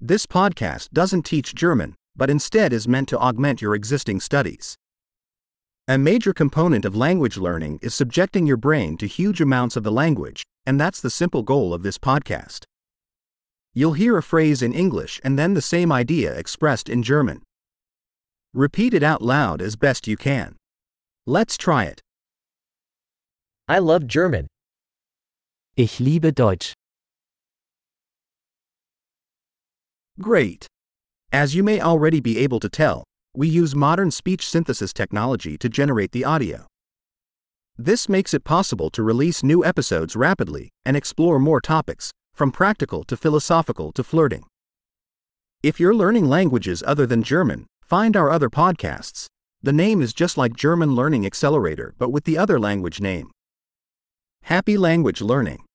This podcast doesn't teach German, but instead is meant to augment your existing studies. A major component of language learning is subjecting your brain to huge amounts of the language, and that's the simple goal of this podcast. You'll hear a phrase in English and then the same idea expressed in German. Repeat it out loud as best you can. Let's try it. I love German. Ich liebe Deutsch. Great. As you may already be able to tell, we use modern speech synthesis technology to generate the audio. This makes it possible to release new episodes rapidly and explore more topics, from practical to philosophical to flirting. If you're learning languages other than German, find our other podcasts. The name is just like German Learning Accelerator but with the other language name. Happy language learning!